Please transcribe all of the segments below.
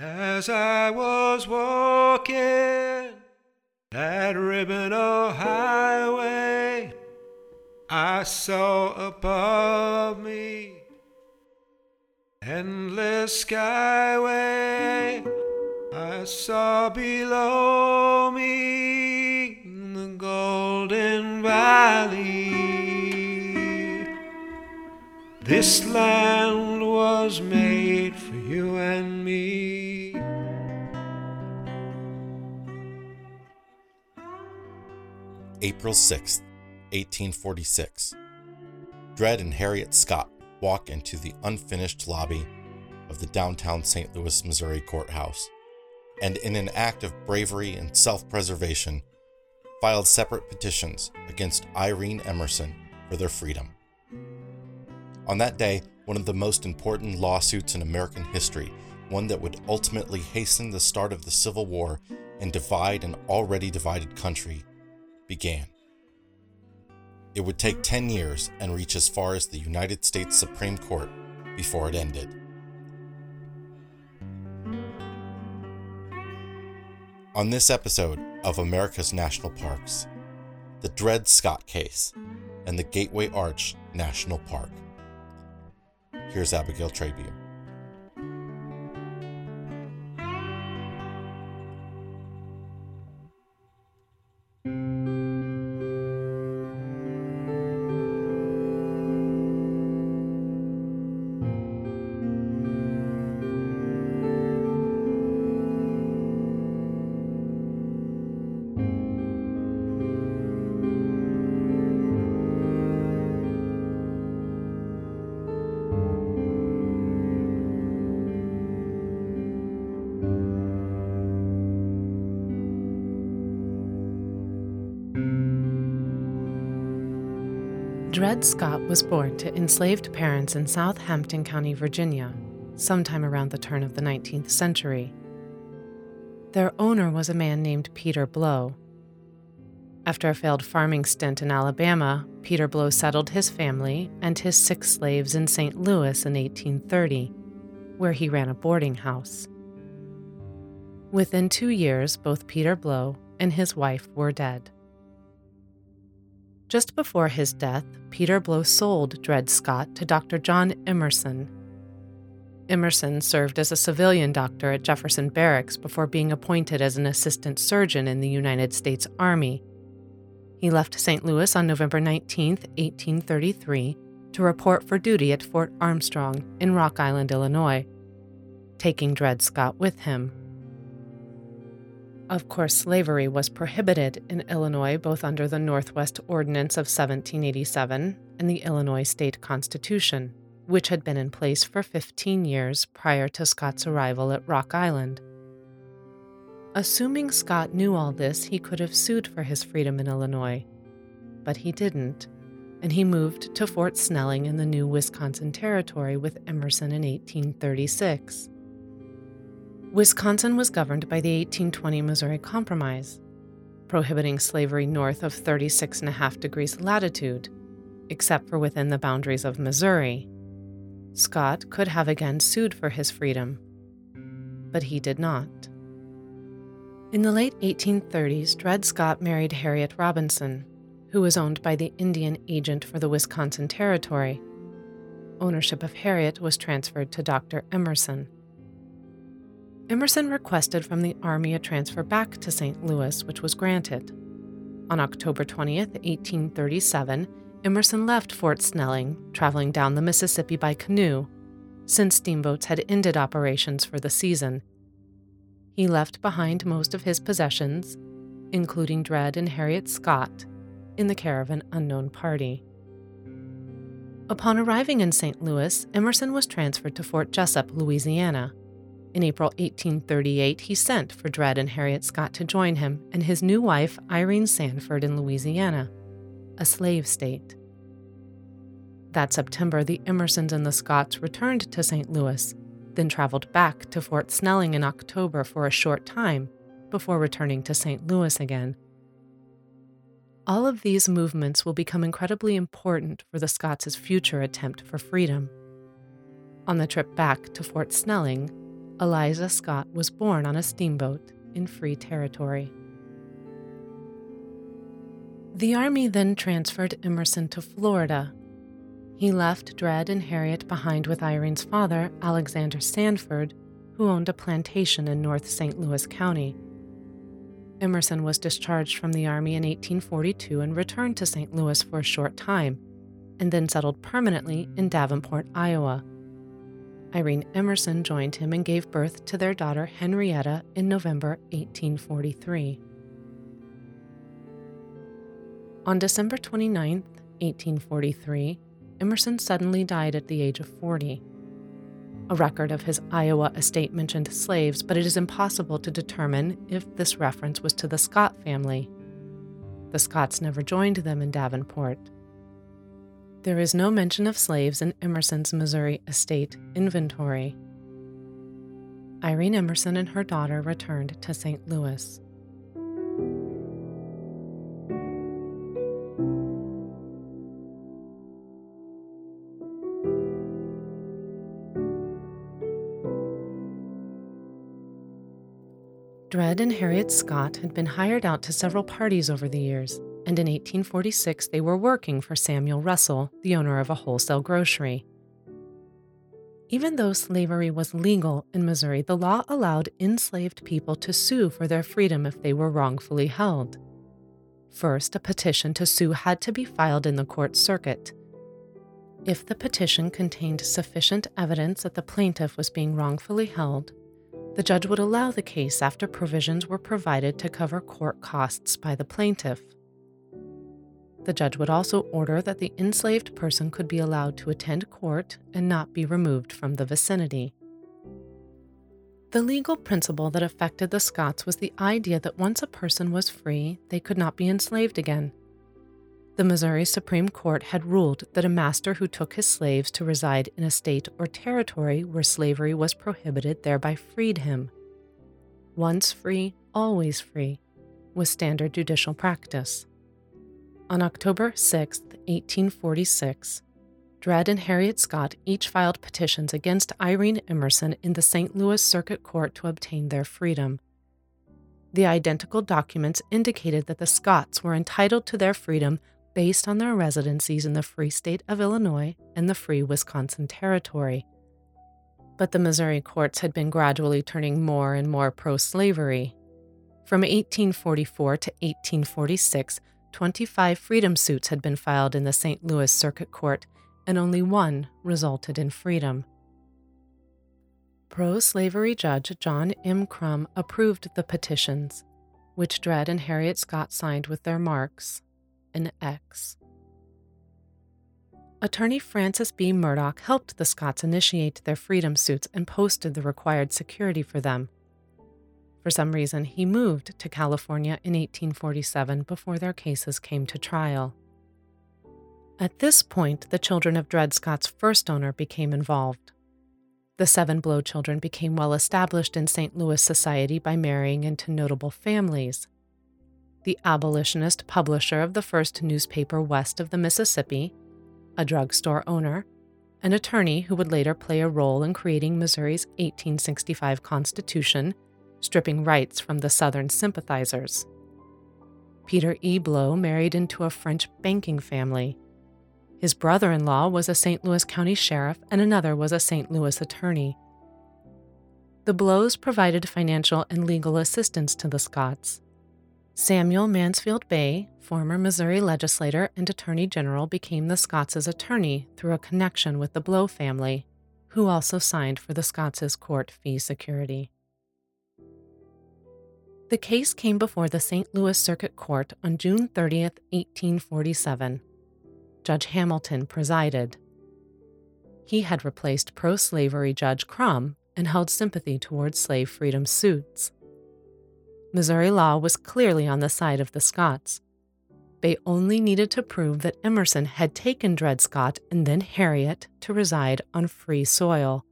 As I was walking that ribbon of highway, I saw above me endless skyway. I saw below me the golden valley. This land was made April 6, 1846. Dred and Harriet Scott walk into the unfinished lobby of the downtown St. Louis, Missouri courthouse, and in an act of bravery and self preservation, filed separate petitions against Irene Emerson for their freedom. On that day, one of the most important lawsuits in American history, one that would ultimately hasten the start of the Civil War and divide an already divided country, began. It would take 10 years and reach as far as the United States Supreme Court before it ended. On this episode of America's National Parks, the Dred Scott case and the Gateway Arch National Park. Here's Abigail Trabue. Dred Scott was born to enslaved parents in Southampton County, Virginia, sometime around the turn of the 19th century. Their owner was a man named Peter Blow. After a failed farming stint in Alabama, Peter Blow settled his family and his six slaves in St. Louis in 1830, where he ran a boarding house. Within two years, both Peter Blow and his wife were dead. Just before his death, Peter Blow sold Dred Scott to Dr. John Emerson. Emerson served as a civilian doctor at Jefferson Barracks before being appointed as an assistant surgeon in the United States Army. He left St. Louis on November 19, 1833, to report for duty at Fort Armstrong in Rock Island, Illinois, taking Dred Scott with him. Of course, slavery was prohibited in Illinois both under the Northwest Ordinance of 1787 and the Illinois State Constitution, which had been in place for 15 years prior to Scott's arrival at Rock Island. Assuming Scott knew all this, he could have sued for his freedom in Illinois. But he didn't, and he moved to Fort Snelling in the new Wisconsin Territory with Emerson in 1836. Wisconsin was governed by the 1820 Missouri Compromise, prohibiting slavery north of 36.5 degrees latitude, except for within the boundaries of Missouri. Scott could have again sued for his freedom, but he did not. In the late 1830s, Dred Scott married Harriet Robinson, who was owned by the Indian agent for the Wisconsin Territory. Ownership of Harriet was transferred to Dr. Emerson. Emerson requested from the Army a transfer back to St. Louis, which was granted. On October 20, 1837, Emerson left Fort Snelling, traveling down the Mississippi by canoe, since steamboats had ended operations for the season. He left behind most of his possessions, including Dred and Harriet Scott, in the care of an unknown party. Upon arriving in St. Louis, Emerson was transferred to Fort Jesup, Louisiana, in April 1838, he sent for Dred and Harriet Scott to join him and his new wife, Irene Sanford, in Louisiana, a slave state. That September, the Emersons and the Scotts returned to St. Louis, then traveled back to Fort Snelling in October for a short time before returning to St. Louis again. All of these movements will become incredibly important for the Scotts' future attempt for freedom. On the trip back to Fort Snelling, Eliza Scott was born on a steamboat in free territory. The Army then transferred Emerson to Florida. He left Dred and Harriet behind with Irene's father, Alexander Sanford, who owned a plantation in North St. Louis County. Emerson was discharged from the Army in 1842 and returned to St. Louis for a short time, and then settled permanently in Davenport, Iowa. Irene Emerson joined him and gave birth to their daughter Henrietta in November 1843. On December 29, 1843, Emerson suddenly died at the age of 40. A record of his Iowa estate mentioned slaves, but it is impossible to determine if this reference was to the Scott family. The Scotts never joined them in Davenport. There is no mention of slaves in Emerson's Missouri estate inventory. Irene Emerson and her daughter returned to St. Louis. Dred and Harriet Scott had been hired out to several parties over the years, and in 1846 they were working for Samuel Russell, the owner of a wholesale grocery. Even though slavery was legal in Missouri, the law allowed enslaved people to sue for their freedom if they were wrongfully held. First, a petition to sue had to be filed in the court circuit. If the petition contained sufficient evidence that the plaintiff was being wrongfully held, the judge would allow the case after provisions were provided to cover court costs by the plaintiff. The judge would also order that the enslaved person could be allowed to attend court and not be removed from the vicinity. The legal principle that affected the Scotts was the idea that once a person was free, they could not be enslaved again. The Missouri Supreme Court had ruled that a master who took his slaves to reside in a state or territory where slavery was prohibited thereby freed him. Once free, always free, was standard judicial practice. On October 6, 1846, Dred and Harriet Scott each filed petitions against Irene Emerson in the St. Louis Circuit Court to obtain their freedom. The identical documents indicated that the Scotts were entitled to their freedom based on their residencies in the Free State of Illinois and the Free Wisconsin Territory. But the Missouri courts had been gradually turning more and more pro slavery. From 1844 to 1846, 25 freedom suits had been filed in the St. Louis Circuit Court, and only one resulted in freedom. Pro slavery judge John M. Krum approved the petitions, which Dred and Harriet Scott signed with their marks an X. Attorney Francis B. Murdoch helped the Scotts initiate their freedom suits and posted the required security for them. For some reason, he moved to California in 1847 before their cases came to trial. At this point, the children of Dred Scott's first owner became involved. The seven Blow children became well established in St. Louis society by marrying into notable families the abolitionist publisher of the first newspaper west of the Mississippi, a drugstore owner, an attorney who would later play a role in creating Missouri's 1865 Constitution, stripping rights from the Southern sympathizers. Peter E. Blow married into a French banking family. His brother in law was a St. Louis County sheriff, and another was a St. Louis attorney. The Blows provided financial and legal assistance to the Scotts. Samuel Mansfield Bay, former Missouri legislator and attorney general, became the Scotts' attorney through a connection with the Blow family, who also signed for the Scotts' court fee security. The case came before the St. Louis Circuit Court on June 30, 1847. Judge Hamilton presided. He had replaced pro slavery Judge Krum and held sympathy towards slave freedom suits. Missouri law was clearly on the side of the Scotts. They only needed to prove that Emerson had taken Dred Scott and then Harriet to reside on free soil.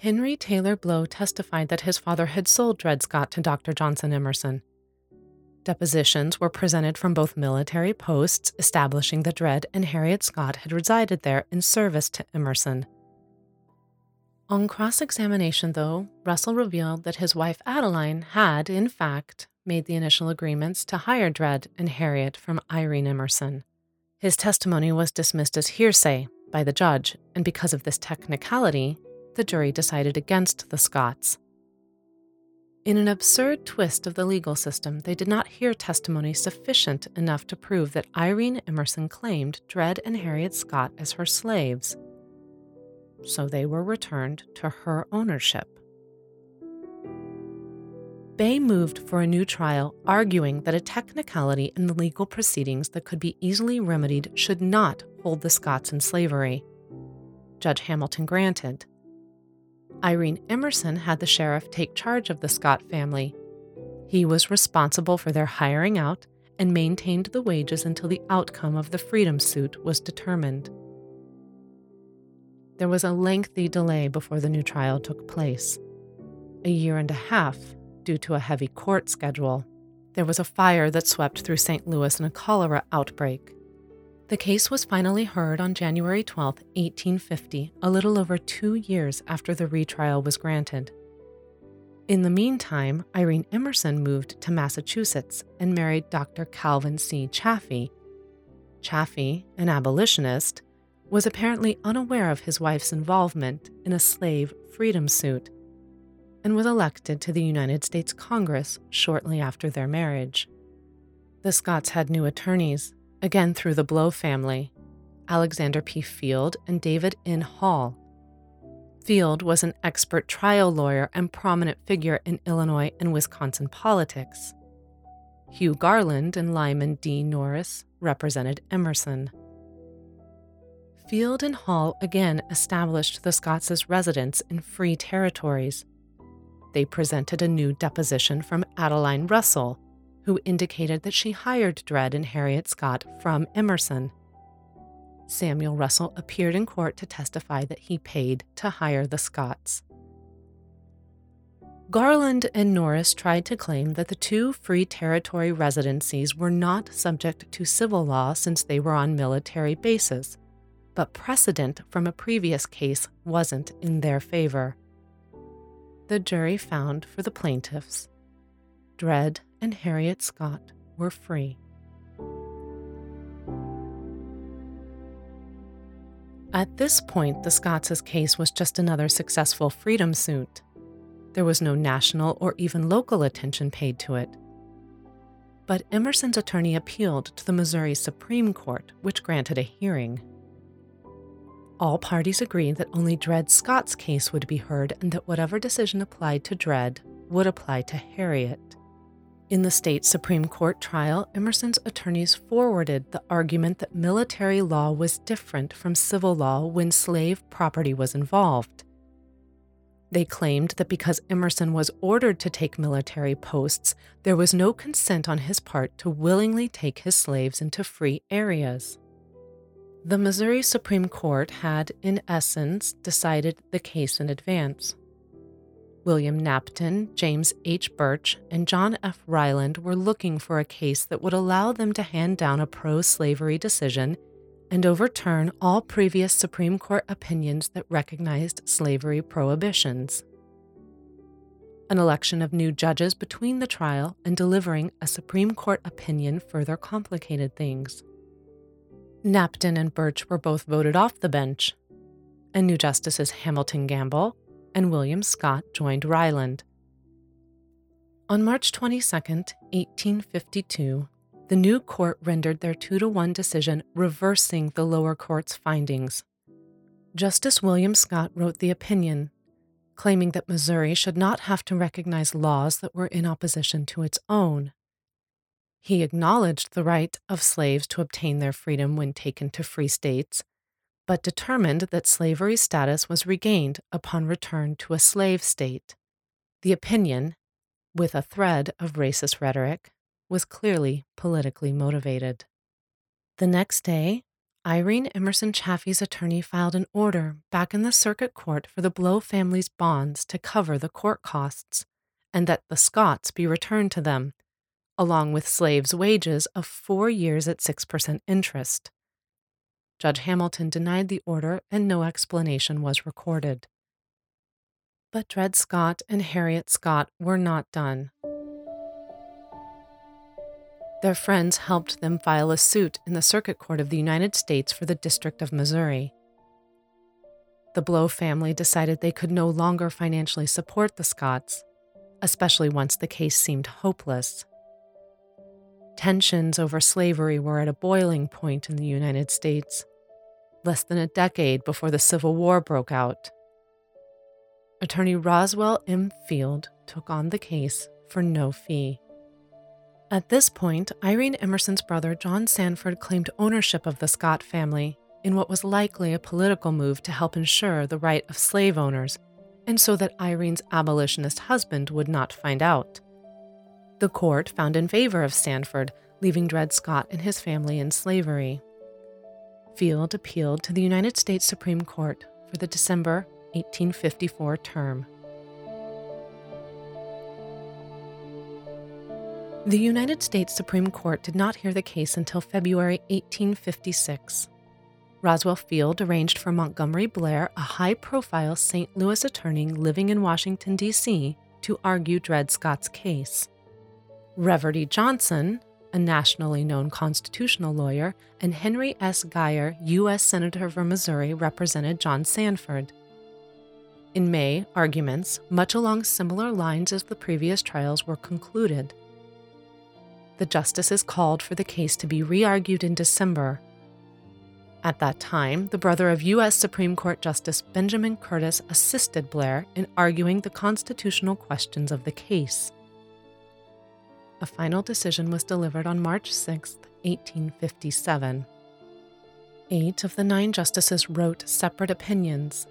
Henry Taylor Blow testified that his father had sold Dred Scott to Dr. Johnson Emerson. Depositions were presented from both military posts establishing that Dred and Harriet Scott had resided there in service to Emerson. On cross examination, though, Russell revealed that his wife Adeline had, in fact, made the initial agreements to hire Dred and Harriet from Irene Emerson. His testimony was dismissed as hearsay by the judge, and because of this technicality, the jury decided against the Scotts. In an absurd twist of the legal system, they did not hear testimony sufficient enough to prove that Irene Emerson claimed Dred and Harriet Scott as her slaves. So they were returned to her ownership. Bay moved for a new trial, arguing that a technicality in the legal proceedings that could be easily remedied should not hold the Scotts in slavery. Judge Hamilton granted. Irene Emerson had the sheriff take charge of the Scott family. He was responsible for their hiring out and maintained the wages until the outcome of the freedom suit was determined. There was a lengthy delay before the new trial took place. A year and a half due to a heavy court schedule. There was a fire that swept through St. Louis and a cholera outbreak. The case was finally heard on January 12, 1850, a little over two years after the retrial was granted. In the meantime, Irene Emerson moved to Massachusetts and married Dr. Calvin C. Chaffee. Chaffee, an abolitionist, was apparently unaware of his wife's involvement in a slave freedom suit and was elected to the United States Congress shortly after their marriage. The Scotts had new attorneys, again through the Blow family Alexander P. Field and David N. Hall. Field was an expert trial lawyer and prominent figure in Illinois and Wisconsin politics. Hugh Garland and Lyman D. Norris represented Emerson. Field and Hall again established the Scotts residence in free territories they presented a new deposition from Adeline Russell, who indicated that she hired Dred and Harriet Scott from Emerson. Samuel Russell appeared in court to testify that he paid to hire the Scotts. Garland and Norris tried to claim that the two Free Territory residencies were not subject to civil law since they were on military bases, but precedent from a previous case wasn't in their favor the jury found for the plaintiffs. Dred and Harriet Scott were free. At this point, the Scotts' case was just another successful freedom suit. There was no national or even local attention paid to it. But Emerson's attorney appealed to the Missouri Supreme Court, which granted a hearing. All parties agreed that only Dred Scott's case would be heard and that whatever decision applied to Dred would apply to Harriet. In the state Supreme Court trial, Emerson's attorneys forwarded the argument that military law was different from civil law when slave property was involved. They claimed that because Emerson was ordered to take military posts, there was no consent on his part to willingly take his slaves into free areas. The Missouri Supreme Court had, in essence, decided the case in advance. William Napton, James H. Birch, and John F. Ryland were looking for a case that would allow them to hand down a pro slavery decision and overturn all previous Supreme Court opinions that recognized slavery prohibitions. An election of new judges between the trial and delivering a Supreme Court opinion further complicated things. Napton and Birch were both voted off the bench, and new justices Hamilton Gamble and William Scott joined Ryland. On March 22, 1852, the new court rendered their 2 to 1 decision reversing the lower court's findings. Justice William Scott wrote the opinion, claiming that Missouri should not have to recognize laws that were in opposition to its own. He acknowledged the right of slaves to obtain their freedom when taken to free states, but determined that slavery status was regained upon return to a slave state. The opinion, with a thread of racist rhetoric, was clearly politically motivated. The next day, Irene Emerson Chaffee's attorney filed an order back in the circuit court for the Blow family's bonds to cover the court costs, and that the Scotts be returned to them along with slaves' wages of four years at 6% interest. Judge Hamilton denied the order and no explanation was recorded. But Dred Scott and Harriet Scott were not done. Their friends helped them file a suit in the Circuit Court of the United States for the District of Missouri. The Blow family decided they could no longer financially support the Scotts, especially once the case seemed hopeless. Tensions over slavery were at a boiling point in the United States, less than a decade before the Civil War broke out. Attorney Roswell M. Field took on the case for no fee. At this point, Irene Emerson's brother John Sanford claimed ownership of the Scott family in what was likely a political move to help ensure the right of slave owners, and so that Irene's abolitionist husband would not find out. The court found in favor of Sanford, leaving Dred Scott and his family in slavery. Field appealed to the United States Supreme Court for the December 1854 term. The United States Supreme Court did not hear the case until February 1856. Roswell Field arranged for Montgomery Blair, a high profile St. Louis attorney living in Washington, D.C., to argue Dred Scott's case. Reverdy Johnson, a nationally known constitutional lawyer, and Henry S. Geyer, U.S. Senator from Missouri, represented John Sanford. In May, arguments, much along similar lines as the previous trials, were concluded the justices called for the case to be re argued in December. At that time, the brother of U.S. Supreme Court Justice Benjamin Curtis assisted Blair in arguing the constitutional questions of the case. A final decision was delivered on March 6, 1857. Eight of the nine justices wrote separate opinions.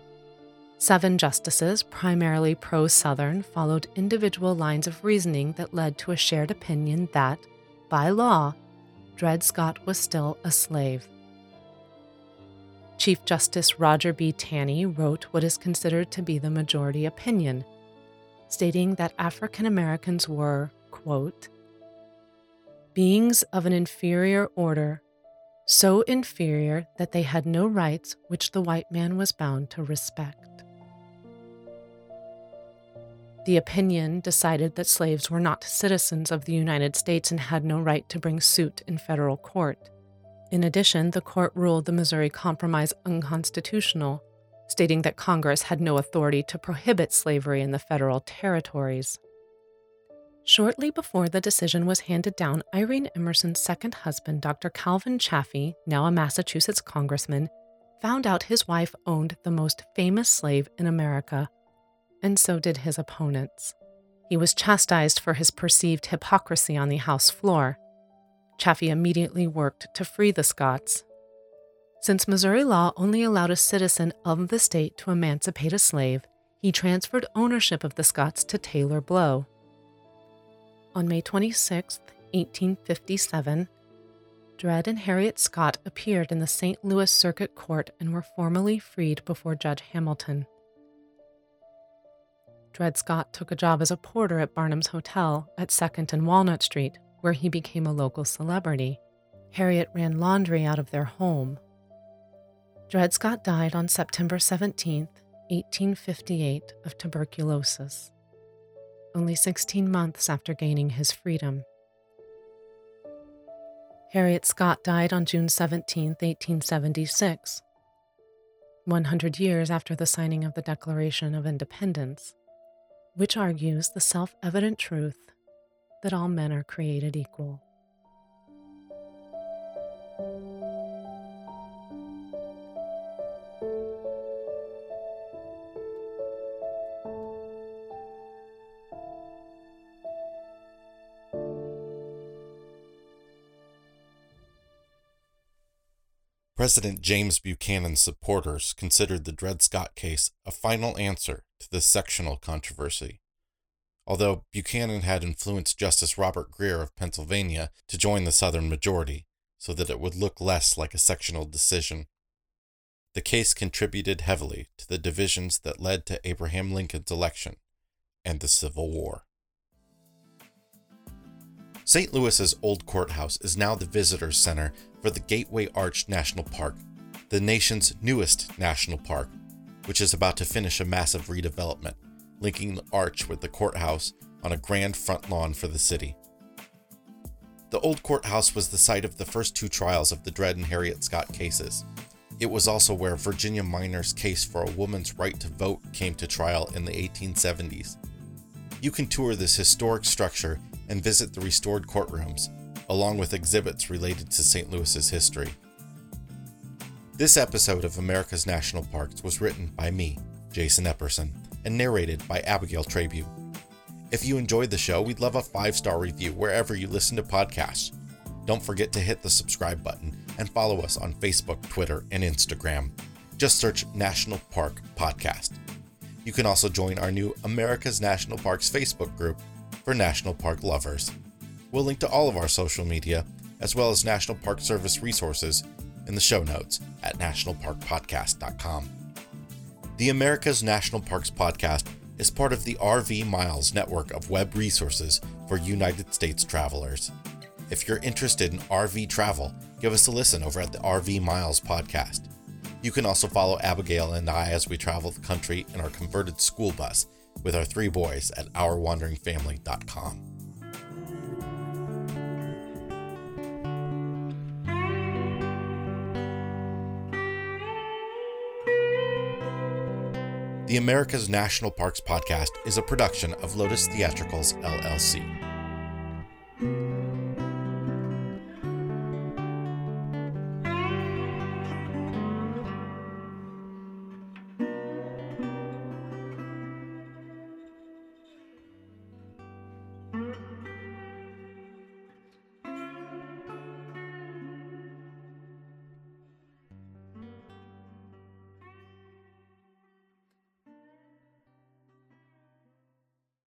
Seven justices, primarily pro Southern, followed individual lines of reasoning that led to a shared opinion that, by law, Dred Scott was still a slave. Chief Justice Roger B. Taney wrote what is considered to be the majority opinion, stating that African Americans were, quote, beings of an inferior order, so inferior that they had no rights which the white man was bound to respect. The opinion decided that slaves were not citizens of the United States and had no right to bring suit in federal court. In addition, the court ruled the Missouri Compromise unconstitutional, stating that Congress had no authority to prohibit slavery in the federal territories. Shortly before the decision was handed down, Irene Emerson's second husband, Dr. Calvin Chaffee, now a Massachusetts congressman, found out his wife owned the most famous slave in America, and so did his opponents. He was chastised for his perceived hypocrisy on the House floor. Chaffee immediately worked to free the Scotts. Since Missouri law only allowed a citizen of the state to emancipate a slave, he transferred ownership of the Scotts to Taylor Blow. On May 26, 1857, Dred and Harriet Scott appeared in the St. Louis Circuit Court and were formally freed before Judge Hamilton. Dred Scott took a job as a porter at Barnum's Hotel at 2nd and Walnut Street, where he became a local celebrity. Harriet ran laundry out of their home. Dred Scott died on September 17, 1858, of tuberculosis, only 16 months after gaining his freedom. Harriet Scott died on June 17, 1876, 100 years after the signing of the Declaration of Independence which argues the self evident truth that all men are created equal. President James Buchanan's supporters considered the Dred Scott case a final answer to the sectional controversy. Although Buchanan had influenced Justice Robert Grier of Pennsylvania to join the Southern majority so that it would look less like a sectional decision, the case contributed heavily to the divisions that led to Abraham Lincoln's election and the Civil War. St. Louis's old courthouse is now the visitor center for the Gateway Arch National Park, the nation's newest national park, which is about to finish a massive redevelopment linking the arch with the courthouse on a grand front lawn for the city. The old courthouse was the site of the first two trials of the Dred and Harriet Scott cases. It was also where Virginia Minor's case for a woman's right to vote came to trial in the 1870s. You can tour this historic structure and visit the restored courtrooms, along with exhibits related to St. Louis's history. This episode of America's National Parks was written by me, Jason Epperson, and narrated by Abigail Trabue. If you enjoyed the show, we'd love a five star review wherever you listen to podcasts. Don't forget to hit the subscribe button and follow us on Facebook, Twitter, and Instagram. Just search National Park Podcast. You can also join our new America's National Parks Facebook group for national park lovers. We'll link to all of our social media, as well as National Park Service resources, in the show notes at nationalparkpodcast.com. The America's National Parks Podcast is part of the RV Miles network of web resources for United States travelers. If you're interested in RV travel, give us a listen over at the RV Miles podcast. You can also follow Abigail and I as we travel the country in our converted school bus with our three boys at ourwanderingfamily.com. The America's National Parks podcast is a production of Lotus Theatricals LLC.